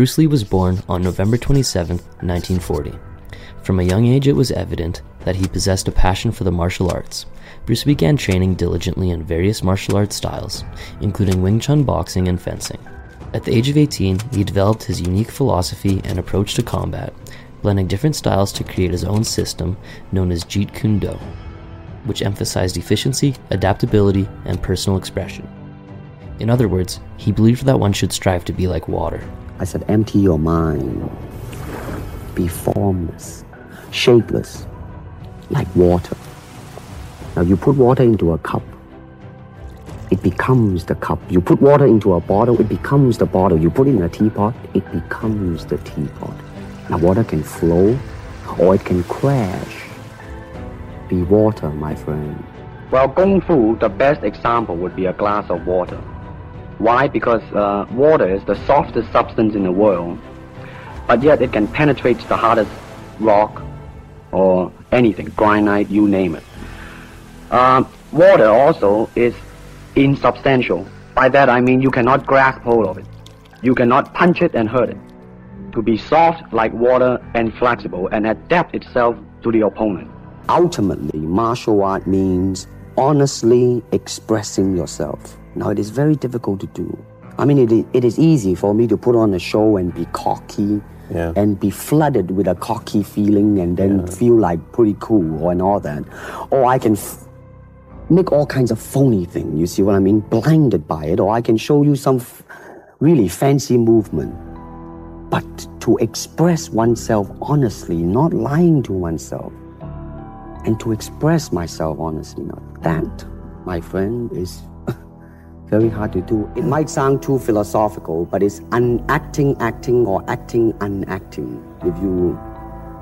Bruce Lee was born on November 27, 1940. From a young age, it was evident that he possessed a passion for the martial arts. Bruce began training diligently in various martial arts styles, including Wing Chun boxing and fencing. At the age of 18, he developed his unique philosophy and approach to combat, blending different styles to create his own system known as Jeet Kune Do, which emphasized efficiency, adaptability, and personal expression. In other words, he believed that one should strive to be like water. I said, empty your mind. Be formless, shapeless, like water. Now, you put water into a cup, it becomes the cup. You put water into a bottle, it becomes the bottle. You put it in a teapot, it becomes the teapot. Now, water can flow or it can crash. Be water, my friend. Well, Kung Fu, the best example would be a glass of water. Why? Because uh, water is the softest substance in the world, but yet it can penetrate the hardest rock or anything, granite, you name it. Uh, water also is insubstantial. By that I mean you cannot grasp hold of it. You cannot punch it and hurt it. To be soft like water and flexible and adapt itself to the opponent. Ultimately, martial art means honestly expressing yourself. Now, it is very difficult to do. I mean, it, it is easy for me to put on a show and be cocky Yeah. and be flooded with a cocky feeling and then feel like pretty cool and all that. Or I can f- make all kinds of phony thing. You see what I mean? Blinded by it. Or I can show you some f- really fancy movement. But to express oneself honestly, not lying to oneself, and to express myself honestly, not that, my friend, is very hard to do. It might sound too philosophical, but it's unacting acting or acting unacting. If you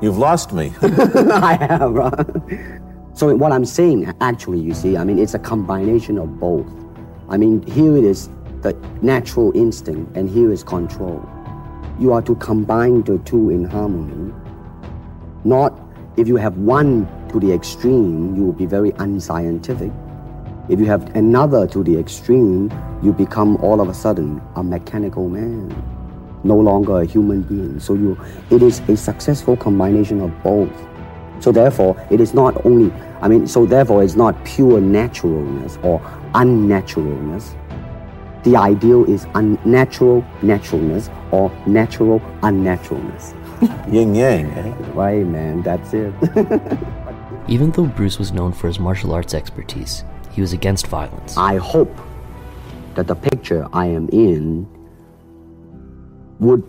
You've lost me. I have, right? So what I'm saying, actually, you see, I mean, it's a combination of both. I mean, here it is the natural instinct, and here is control. You are to combine the two in harmony. Not if you have one to the extreme, you will be very unscientific. If you have another to the extreme, you become all of a sudden a mechanical man no longer a human being. So you, it is a successful combination of both. So therefore, it is not only, I mean, so therefore it's not pure naturalness or unnaturalness. The ideal is unnatural naturalness or natural unnaturalness. Yin yang, eh? Right, man, that's it. Even though Bruce was known for his martial arts expertise, he was against violence. I hope that the picture I am in would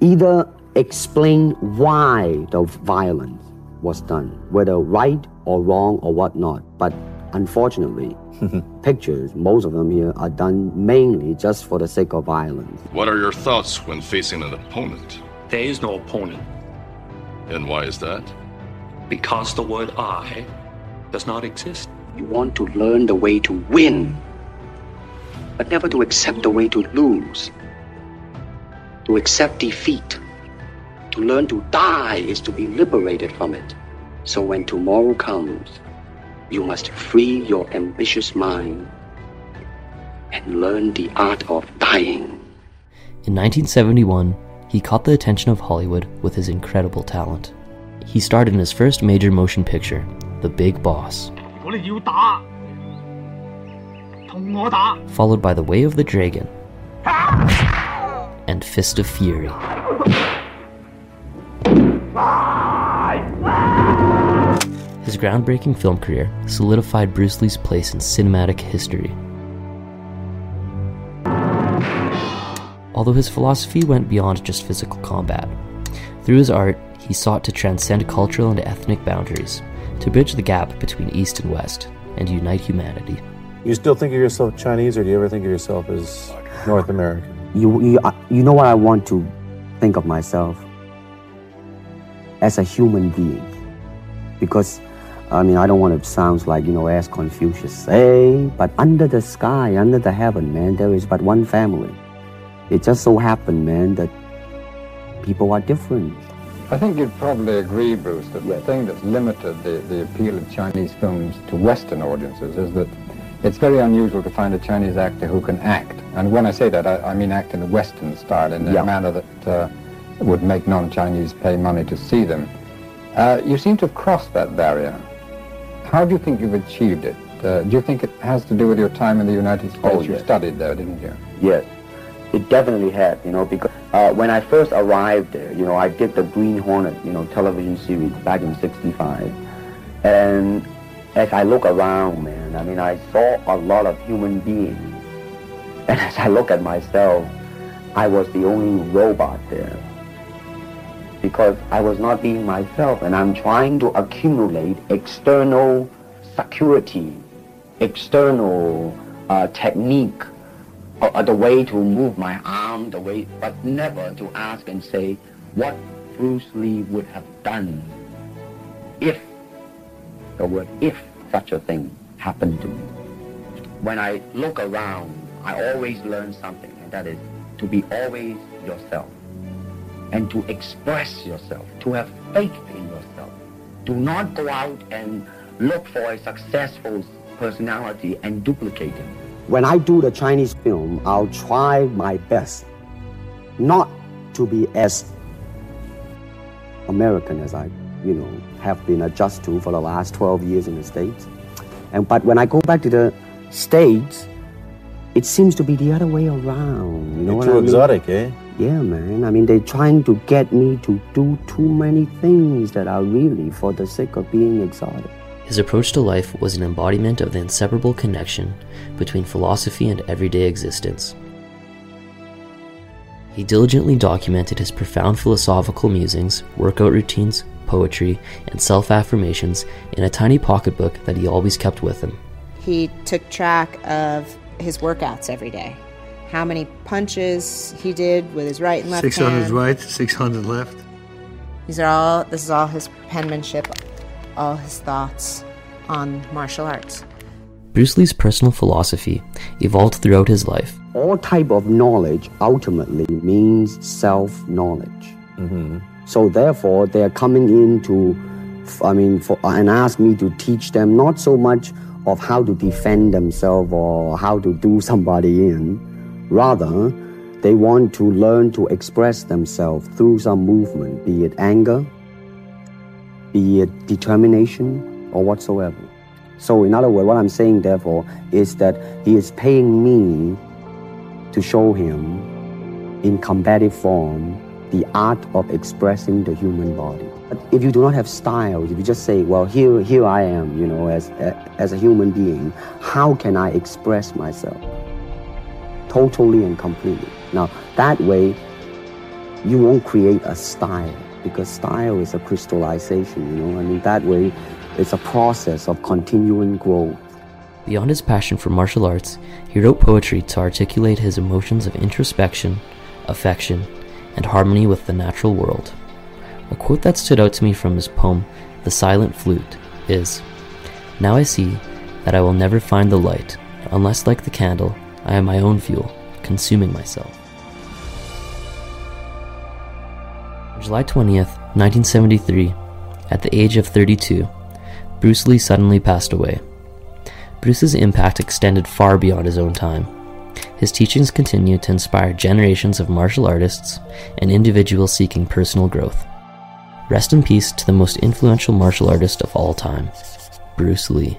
either explain why the violence was done, whether right or wrong or whatnot. But unfortunately, pictures, most of them here, are done mainly just for the sake of violence. What are your thoughts when facing an opponent? There is no opponent And why is that? Because the word I does not exist. You want to learn the way to win, but never to accept the way to lose. To accept defeat, to learn to die is to be liberated from it. So when tomorrow comes, you must free your ambitious mind and learn the art of dying. In 1971, he caught the attention of Hollywood with his incredible talent he starred in his first major motion picture, The Big Boss. Followed by The Way of the Dragon and Fist of Fury. His groundbreaking film career solidified Bruce Lee's place in cinematic history. Although his philosophy went beyond just physical combat, through his art, he sought to transcend cultural and ethnic boundaries, to bridge the gap between East and West, and unite humanity. You still think of yourself Chinese, or do you ever think of yourself as North American? You, you, uh, you know what I want to think of myself? As a human being. Because, I mean, I don't want to sound like, you know, as Confucius say, but under the sky, under the heaven, man, there is but one family. It just so happened, man, that people are different. I think you'd probably agree, Bruce, that the thing that's limited the, the appeal of Chinese films to Western audiences is that it's very unusual to find a Chinese actor who can act. And when I say that, I, I mean act in a Western style, in a Yeah. manner that uh, would make non-Chinese pay money to see them. Uh, you seem to have crossed that barrier. How do you think you've achieved it? Uh, do you think it has to do with your time in the United States? Oh, You studied there, didn't you? Yes, it definitely had, you know, because uh, when I first arrived there, you know, I did the Green Hornet, you know, television series back in 65. And as I look around, man, I mean, I saw a lot of human beings. And as I look at myself, I was the only robot there. Because I was not being myself, and I'm trying to accumulate external security, external uh, technique, uh, uh, the way to move my arm, the way, but never to ask and say what Bruce Lee would have done if, the word if such a thing happened to me. When I look around, I always learn something, and that is to be always yourself and to express yourself, to have faith in yourself. Do not go out and look for a successful personality and duplicate it. When I do the Chinese film, I'll try my best not to be as American as I, you know, have been adjusted to for the last 12 years in the States. And but when I go back to the States, it seems to be the other way around. You know You're too I mean? exotic, eh? Yeah, man. I mean, they're trying to get me to do too many things that are really for the sake of being exotic. His approach to life was an embodiment of the inseparable connection between philosophy and everyday existence. He diligently documented his profound philosophical musings, workout routines, poetry, and self affirmations in a tiny pocketbook that he always kept with him. He took track of his workouts every day. How many punches he did with his right and left 600 hand. right, 600 left. These are all this is all his penmanship, all his thoughts on martial arts. Bruce Lee's personal philosophy evolved throughout his life. All type of knowledge ultimately means self-knowledge. Mm-hmm. So therefore, they're coming in to, I mean, for, and ask me to teach them not so much of how to defend themselves or how to do somebody in, rather, they want to learn to express themselves through some movement, be it anger, be it determination, or whatsoever. So, in other words, what I'm saying, therefore, is that he is paying me to show him in combative form the art of expressing the human body. But if you do not have style, if you just say, well, here, here I am, you know, as, as a human being, how can I express myself? Totally and completely. Now, that way, you won't create a style because style is a crystallization, you know. I mean, that way, it's a process of continuing growth. Beyond his passion for martial arts, he wrote poetry to articulate his emotions of introspection, affection, and harmony with the natural world. A quote that stood out to me from his poem, The Silent Flute, is Now I see that I will never find the light, unless, like the candle, I am my own fuel, consuming myself. July 20th, 1973, at the age of 32, Bruce Lee suddenly passed away. Bruce's impact extended far beyond his own time. His teachings continue to inspire generations of martial artists and individuals seeking personal growth. Rest in peace to the most influential martial artist of all time, Bruce Lee.